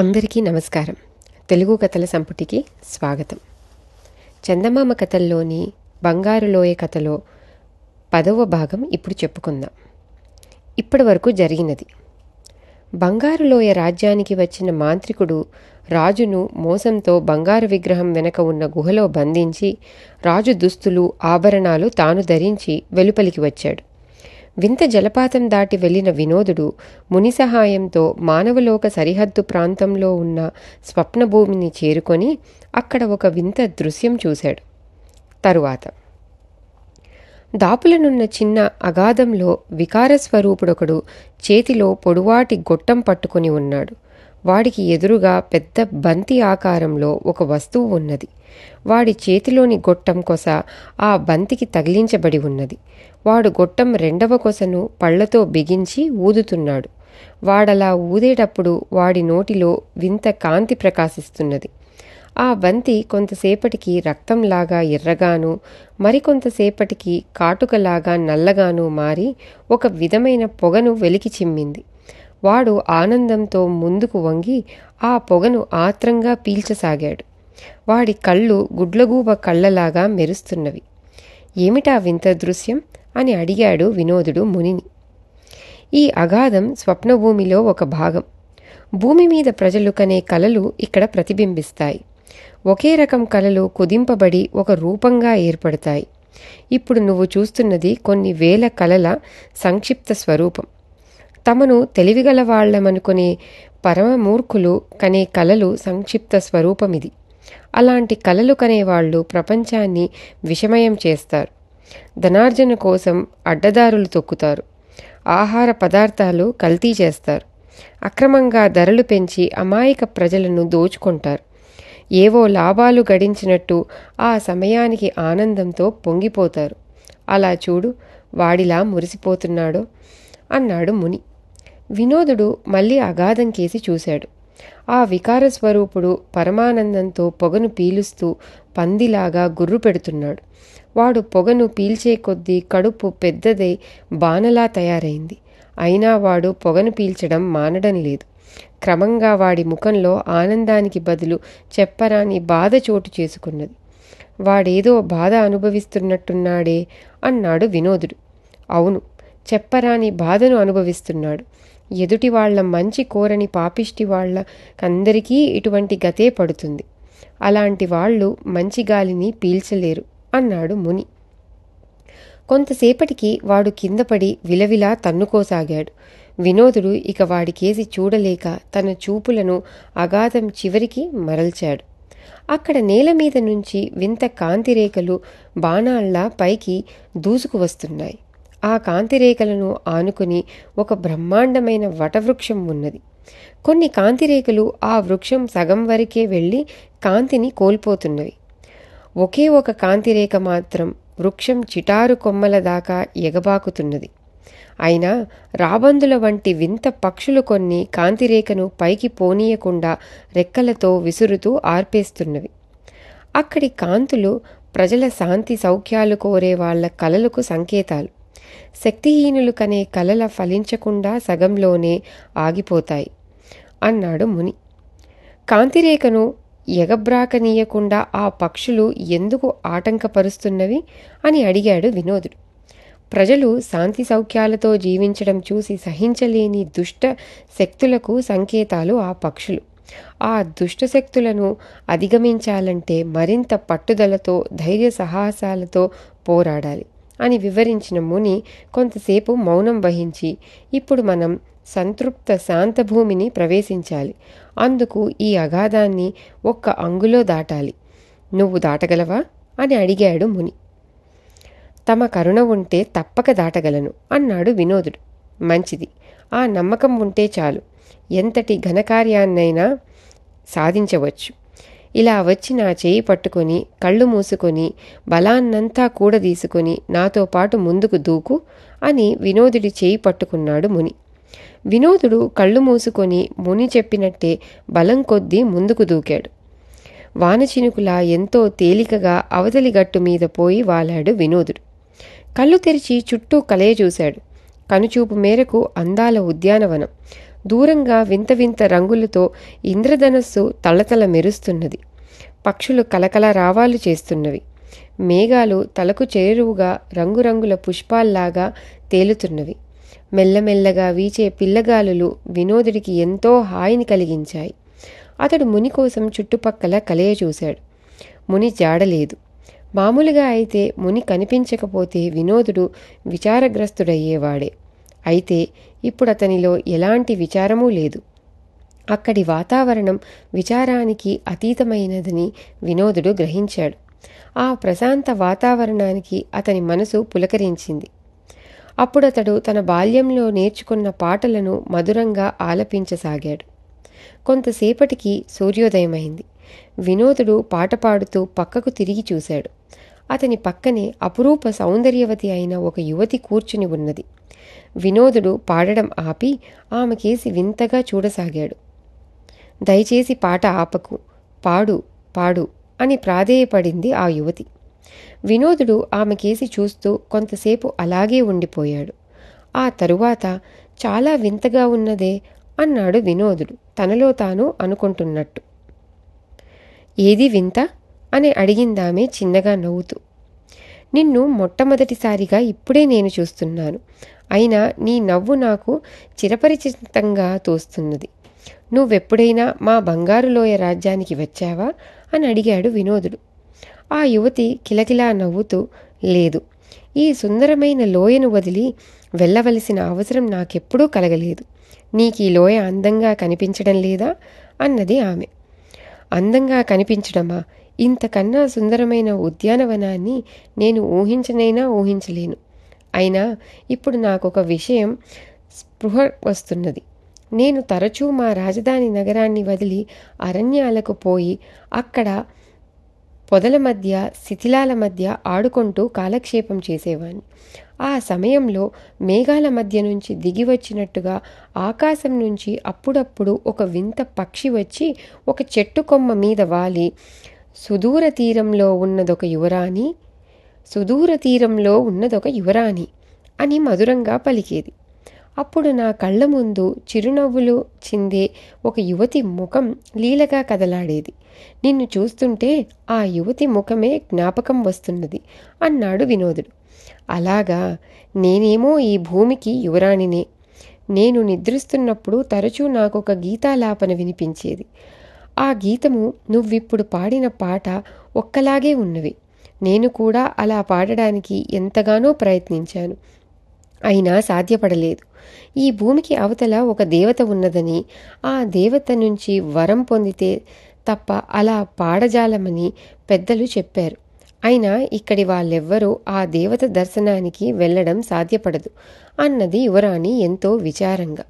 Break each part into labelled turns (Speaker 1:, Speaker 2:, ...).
Speaker 1: అందరికీ నమస్కారం. తెలుగు కథల సంపుటికి స్వాగతం. చందమామ కథల్లోని బంగారు లోయ కథలో పదవ భాగం ఇప్పుడు చెప్పుకుందాం. ఇప్పటి వరకు జరిగినది. బంగారు లోయ రాజ్యానికి వచ్చిన మాంత్రికుడు రాజును మోసంతో బంగారు విగ్రహం వెనక ఉన్న గుహలో బంధించి రాజు దుస్తులు ఆభరణాలు తాను ధరించి వెలుపలికి వచ్చాడు. వింత జలపాతం దాటి వెళ్ళిన వినోదుడు ముని సహాయంతో మానవలోక సరిహద్దు ప్రాంతంలో ఉన్న స్వప్నభూమిని చేరుకొని అక్కడ ఒక వింత దృశ్యం చూశాడు. తరువాత దాపులనున్న చిన్న అగాధంలో వికార స్వరూపుడొకడు చేతిలో పొడువాటి గొట్టం పట్టుకొని ఉన్నాడు. వాడికి ఎదురుగా పెద్ద బంతి ఆకారంలో ఒక వస్తువు ఉన్నది. వాడి చేతిలోని గొట్టం కొస ఆ బంతికి తగిలించబడి ఉన్నది. వాడు గొట్టం రెండవ కొసను పళ్ళతో బిగించి ఊదుతున్నాడు. వాడలా ఊదేటప్పుడు వాడి నోటిలో వింత కాంతి ప్రకాశిస్తున్నది. ఆ బంతి కొంతసేపటికి రక్తంలాగా ఎర్రగాను మరికొంతసేపటికి కాటుకలాగా నల్లగాను మారి ఒక విధమైన పొగను వెలికి చిమ్మింది. వాడు ఆనందంతో ముందుకు వంగి ఆ పొగను ఆత్రంగా పీల్చసాగాడు. వాడి కళ్ళు గుడ్లగూబ కళ్ళలాగా మెరుస్తున్నవి. ఏమిటా వింత దృశ్యం? అని అడిగాడు వినోదుడు మునిని. ఈ అగాధం స్వప్నభూమిలో ఒక భాగం. భూమి మీద ప్రజలు కనే కలలు ఇక్కడ ప్రతిబింబిస్తాయి. ఒకే రకం కలలు కుదింపబడి ఒక రూపంగా ఏర్పడతాయి. ఇప్పుడు నువ్వు చూస్తున్నది కొన్ని వేల కలల సంక్షిప్త స్వరూపం. తమను తెలివిగల వాళ్ళమనుకునే పరమమూర్ఖులు కనే కలలు సంక్షిప్త స్వరూపమిది. అలాంటి కలలు కనేవాళ్ళు ప్రపంచాన్ని విషమయం చేస్తారు. ధనార్జన కోసం అడ్డదారులు తొక్కుతారు. ఆహార పదార్థాలు కల్తీ చేస్తారు. అక్రమంగా ధరలు పెంచి అమాయక ప్రజలను దోచుకుంటారు. ఏవో లాభాలు గడించినట్టు ఆ సమయానికి ఆనందంతో పొంగిపోతారు. అలా చూడు వాడిలా మురిసిపోతున్నాడో అన్నాడు ముని. వినోదుడు మళ్ళీ అగాధం కేసి చూశాడు. ఆ వికార స్వరూపుడు పరమానందంతో పొగను పీలుస్తూ పందిలాగా గుర్రు పెడుతున్నాడు. వాడు పొగను పీల్చే కొద్దీ కడుపు పెద్దదై బాణలా తయారైంది. అయినా వాడు పొగను పీల్చడం మానడం లేదు. క్రమంగా వాడి ముఖంలో ఆనందానికి బదులు చెప్పరాని బాధ చోటు చేసుకున్నది. వాడేదో బాధ అనుభవిస్తున్నట్టున్నాడే అన్నాడు వినోదుడు. అవును చెప్పరాని బాధను అనుభవిస్తున్నాడు. ఎదుటి వాళ్ళ మంచి కోరని పాపిష్టి వాళ్ళకందరికీ ఇటువంటి గతే పడుతుంది. అలాంటి వాళ్ళు మంచి గాలిని పీల్చలేరు అన్నాడు ముని. కొంతసేపటికి వాడు కిందపడి విలవిలా తన్నుకోసాగాడు. వినోదుడు ఇక వాడికేసి చూడలేక తన చూపులను అగాధం చివరికి మరల్చాడు. అక్కడ నేల మీద నుంచి వింత కాంతిరేఖలు బాణాల్లా పైకి దూసుకు వస్తున్నాయి ఆ కాంతిరేఖలను ఆనుకుని ఒక బ్రహ్మాండమైన వటవృక్షం ఉన్నది. కొన్ని కాంతిరేఖలు ఆ వృక్షం సగం వరకే వెళ్ళి కాంతిని కోల్పోతున్నవి. ఒకే ఒక కాంతిరేఖ మాత్రం వృక్షం చిటారు కొమ్మల దాకా ఎగబాకుతున్నది. అయినా రాబందుల వంటి వింత పక్షులు కొన్ని కాంతిరేఖను పైకి పోనీయకుండా రెక్కలతో విసురుతూ ఆర్పేస్తున్నవి. అక్కడి కాంతులు ప్రజల శాంతి సౌఖ్యాలు కోరే వాళ్ళ కలలకు సంకేతాలు. శక్తిహీనులు కనే కలల ఫలించకుండా సగంలోనే ఆగిపోతాయి అన్నాడు ముని. కాంతిరేఖను ఎగబ్రాకనీయకుండా ఆ పక్షులు ఎందుకు ఆటంకపరుస్తున్నవి అని అడిగాడు వినోదుడు. ప్రజలు శాంతి సౌఖ్యాలతో జీవించడం చూసి సహించలేని దుష్ట శక్తులకు సంకేతాలు ఆ పక్షులు. ఆ దుష్ట శక్తులను అధిగమించాలంటే మరింత పట్టుదలతో ధైర్య సాహసాలతో పోరాడాలి. అని వివరించిన ముని కొంతసేపు మౌనం వహించి ఇప్పుడు మనం సంతృప్త శాంతభూమిని ప్రవేశించాలి. అందుకు ఈ అగాధాన్ని ఒక్క అంగులో దాటాలి. నువ్వు దాటగలవా? అని అడిగాడు ముని. తమ కరుణ ఉంటే తప్పక దాటగలను అన్నాడు వినోదుడు. మంచిది. ఆ నమ్మకం ఉంటే చాలు. ఎంతటి ఘనకార్యాన్నైనా సాధించవచ్చు. ఇలా వచ్చి నా చేయి పట్టుకొని కళ్ళు మూసుకొని బలాన్నంతా కూడదీసుకొని నాతో పాటు ముందుకు దూకు అని వినోదుడి చేయి పట్టుకున్నాడు ముని. వినోదుడు కళ్ళు మూసుకొని ముని చెప్పినట్టే బలం కొద్దీ ముందుకు దూకాడు. వానచినుకులా ఎంతో తేలికగా అవతలి గట్టు మీద పోయి వాలాడు వినోదుడు. కళ్ళు తెరిచి చుట్టూ కలయ చూశాడు. కనుచూపు మేరకు అందాల ఉద్యానవనం. దూరంగా వింత వింత రంగులతో ఇంద్రధనస్సు తళతళ మెరుస్తున్నది. పక్షులు కలకల రావాలు చేస్తున్నవి. మేఘాలు తలకు చేరువుగా రంగురంగుల పుష్పాల్లాగా తేలుతున్నవి. మెల్లమెల్లగా వీచే పిల్లగాలులు వినోదుడికి ఎంతో హాయిని కలిగించాయి. అతడు ముని కోసం చుట్టుపక్కల కలయ చూశాడు. ముని జాడలేదు మామూలుగా అయితే ముని కనిపించకపోతే వినోదుడు విచారగ్రస్తుడయ్యేవాడే. అయితే ఇప్పుడు అతనిలో ఎలాంటి విచారమూ లేదు. అక్కడి వాతావరణం విచారానికి అతీతమైనదని వినోదుడు గ్రహించాడు. ఆ ప్రశాంత వాతావరణానికి అతని మనసు పులకరించింది. అప్పుడతడు తన బాల్యంలో నేర్చుకున్న పాటలను మధురంగా ఆలపించసాగాడు. కొంతసేపటికి సూర్యోదయమైంది. వినోదుడు పాట పాడుతూ పక్కకు తిరిగి చూశాడు. అతని పక్కనే అపురూప సౌందర్యవతి అయిన ఒక యువతి కూర్చుని ఉన్నది. వినోదుడు పాడడం ఆపి ఆమెకేసి వింతగా చూడసాగాడు. దయచేసి పాట ఆపకు. పాడు పాడు అని ప్రాధేయపడింది ఆ యువతి. వినోదుడు ఆమెకేసి చూస్తూ కొంతసేపు అలాగే ఉండిపోయాడు. ఆ తరువాత చాలా వింతగా ఉన్నదే అన్నాడు వినోదుడు తనలో తాను అనుకుంటున్నట్టు. ఏది వింత? అని అడిగిందామె చిన్నగా నవ్వుతూ. నిన్ను మొట్టమొదటిసారిగా ఇప్పుడే నేను చూస్తున్నాను. అయినా నీ నవ్వు నాకు చిరపరిచితంగా తోస్తున్నది. నువ్వెప్పుడైనా మా బంగారు లోయ రాజ్యానికి వచ్చావా? అని అడిగాడు వినోదుడు. ఆ యువతి కిలకిలా నవ్వుతూ లేదు. ఈ సుందరమైన లోయను వదిలి వెళ్ళవలసిన అవసరం నాకెప్పుడూ కలగలేదు. నీకు ఈ లోయ అందంగా కనిపించడం లేదా? అన్నది ఆమె. అందంగా కనిపించడమా? ఇంతకన్నా సుందరమైన ఉద్యానవనాన్ని నేను ఊహించనైనా ఊహించలేను. అయినా ఇప్పుడు నాకు ఒక విషయం స్పృహ వస్తున్నది. నేను తరచూ మా రాజధాని నగరాన్ని వదిలి అరణ్యాలకు పోయి అక్కడ పొదల మధ్య శిథిలాల మధ్య ఆడుకుంటూ కాలక్షేపం చేసేవాణ్ణి. ఆ సమయంలో మేఘాల మధ్య నుంచి దిగి వచ్చినట్టుగా ఆకాశం నుంచి అప్పుడప్పుడు ఒక వింత పక్షి వచ్చి ఒక చెట్టు కొమ్మ మీద వాలి. సుదూర తీరంలో ఉన్నదొక యువరాణి సుదూర తీరంలో ఉన్నదొక యువరాణి అని మధురంగా పలికేది. అప్పుడు నా కళ్ళ ముందు చిరునవ్వులు చిందే ఒక యువతి ముఖం లీలగా కదలాడేది. నిన్ను చూస్తుంటే ఆ యువతి ముఖమే జ్ఞాపకం వస్తున్నది అన్నాడు వినోదుడు. అలాగా? నేనేమో ఈ భూమికి యువరాణినే. నేను నిద్రిస్తున్నప్పుడు తరచూ నాకొక గీతాలాపన వినిపించేది. ఆ గీతము నువ్విప్పుడు పాడిన పాట ఒక్కలాగే ఉన్నవి. నేను కూడా అలా పాడడానికి ఎంతగానో ప్రయత్నించాను. అయినా సాధ్యపడలేదు. ఈ భూమికి అవతల ఒక దేవత ఉన్నదని ఆ దేవత నుంచి వరం పొందితే తప్ప అలా పాడజాలమని పెద్దలు చెప్పారు. అయినా ఇక్కడి వాళ్ళెవ్వరూ ఆ దేవత దర్శనానికి వెళ్ళడం సాధ్యపడదు అన్నది యువరాణి ఎంతో విచారంగా.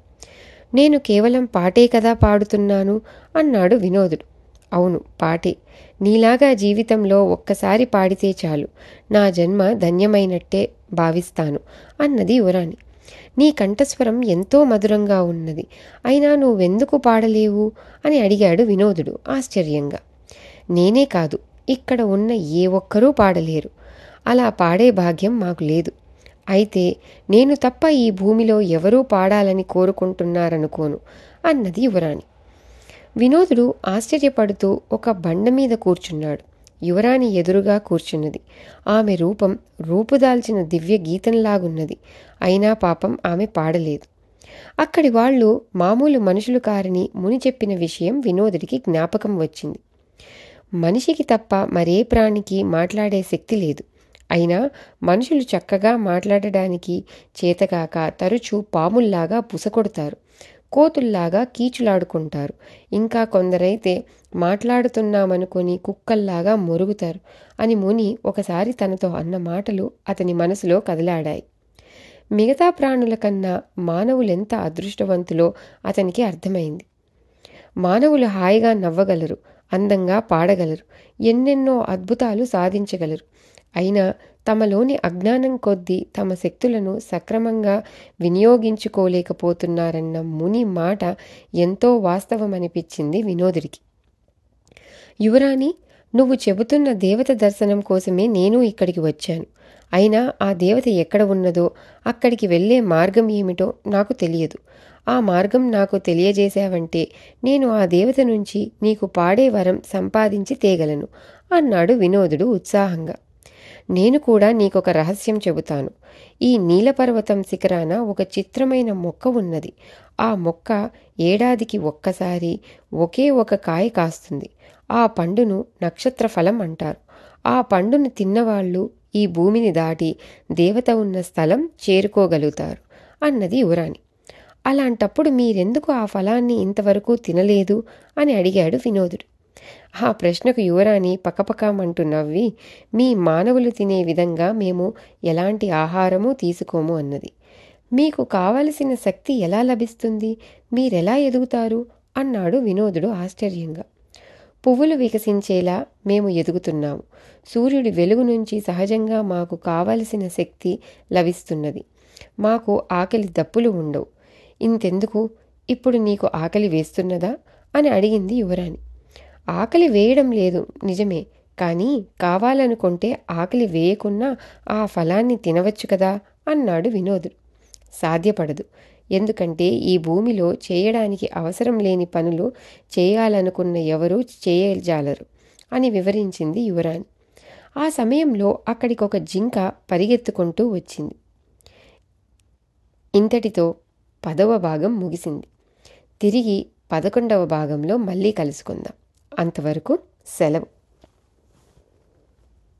Speaker 1: నేను కేవలం పాటే కదా పాడుతున్నాను అన్నాడు వినోదుడు. అవును పాటే. నీలాగా జీవితంలో ఒక్కసారి పాడితే చాలు. నా జన్మ ధన్యమైనట్టే భావిస్తాను అన్నది యువరాణి. నీ కంఠస్వరం ఎంతో మధురంగా ఉన్నది. అయినా నువ్వెందుకు పాడలేవు? అని అడిగాడు వినోదుడు ఆశ్చర్యంగా. నేనే కాదు ఇక్కడ ఉన్న ఏ ఒక్కరూ పాడలేరు. అలా పాడే భాగ్యం మాకు లేదు. అయితే నేను తప్ప ఈ భూమిలో ఎవరూ పాడాలని కోరుకుంటున్నారనుకోను అన్నది యువరాణి. వినోదుడు ఆశ్చర్యపడుతూ ఒక బండ మీద కూర్చున్నాడు. యువరాణి ఎదురుగా కూర్చున్నది. ఆమె రూపం రూపుదాల్చిన దివ్య గీతంలాగున్నది. అయినా పాపం ఆమె పాడలేదు. అక్కడి వాళ్ళు మామూలు మనుషులు కారని ముని చెప్పిన విషయం వినోదుడికి జ్ఞాపకం వచ్చింది. మనిషికి తప్ప మరే ప్రాణికి మాట్లాడే శక్తి లేదు. అయినా మనుషులు చక్కగా మాట్లాడడానికి చేతగాక తరచూ పాముల్లాగా బుసకొడతారు కోతుల్లాగా కీచులాడుకుంటారు. ఇంకా కొందరైతే మాట్లాడుతున్నామనుకొని కుక్కల్లాగా మొరుగుతారు అని ముని ఒకసారి తనతో అన్న మాటలు అతని మనసులో కదలాడాయి. మిగతా ప్రాణుల కన్నా మానవులెంత అదృష్టవంతులో అతనికి అర్థమైంది. మానవులు హాయిగా నవ్వగలరు అందంగా పాడగలరు ఎన్నెన్నో అద్భుతాలు సాధించగలరు. అయినా తమలోని అజ్ఞానం కొద్దీ తమ శక్తులను సక్రమంగా వినియోగించుకోలేకపోతున్నారన్న ముని మాట ఎంతో వాస్తవమనిపించింది వినోదుడికి. యువరాణి నువ్వు చెబుతున్న దేవత దర్శనం కోసమే నేను ఇక్కడికి వచ్చాను. అయినా ఆ దేవత ఎక్కడ ఉన్నదో అక్కడికి వెళ్ళే మార్గం ఏమిటో నాకు తెలియదు. ఆ మార్గం నాకు తెలియజేశావంటే నేను ఆ దేవత నుంచి నీకు పాడే వరం సంపాదించి తేగలను అన్నాడు వినోదుడు ఉత్సాహంగా. నేను కూడా నీకొక రహస్యం చెబుతాను. ఈ నీలపర్వతం శిఖరాన ఒక చిత్రమైన మొక్క ఉన్నది. ఆ మొక్క ఏడాదికి ఒక్కసారి ఒకే ఒక కాయ కాస్తుంది. ఆ పండును నక్షత్ర ఫలం అంటారు. ఆ పండును తిన్నవాళ్ళు ఈ భూమిని దాటి దేవత ఉన్న స్థలం చేరుకోగలుగుతారు అన్నది యువరాణి. అలాంటప్పుడు మీరెందుకు ఆ ఫలాన్ని ఇంతవరకు తినలేదు అని అడిగాడు వినోదుడు. ఆ ప్రశ్నకు యువరాణి పకపకమంటూ నవ్వి మీ మానవులు తినే విధంగా మేము ఎలాంటి ఆహారము తీసుకోము అన్నది. మీకు కావలసిన శక్తి ఎలా లభిస్తుంది? మీరెలా ఎదుగుతారు? అన్నాడు వినోదుడు ఆశ్చర్యంగా. పువ్వులు వికసించేలా మేము ఎదుగుతున్నాము. సూర్యుడి వెలుగు నుంచి సహజంగా మాకు కావలసిన శక్తి లభిస్తున్నది. మాకు ఆకలి దప్పులు ఉండవు. ఇంతెందుకు? ఇప్పుడు నీకు ఆకలి వేస్తున్నదా? అని అడిగింది యువరాణి. ఆకలి వేయడం లేదు నిజమే. కానీ కావాలనుకుంటే ఆకలి వేయకున్నా ఆ ఫలాన్ని తినవచ్చు కదా అన్నాడు వినోదుడు సాధ్యపడదు. ఎందుకంటే ఈ భూమిలో చేయడానికి అవసరం లేని పనులు చేయాలనుకున్న ఎవరూ చేయజాలరు అని వివరించింది యువరాణి. ఆ సమయంలో అక్కడికి ఒక జింక పరిగెత్తుకుంటూ వచ్చింది. ఇంతటితో పదవ భాగం ముగిసింది. తిరిగి పదకొండవ భాగంలో మళ్ళీ కలుసుకుందాం. అంతవరకు సెలవు.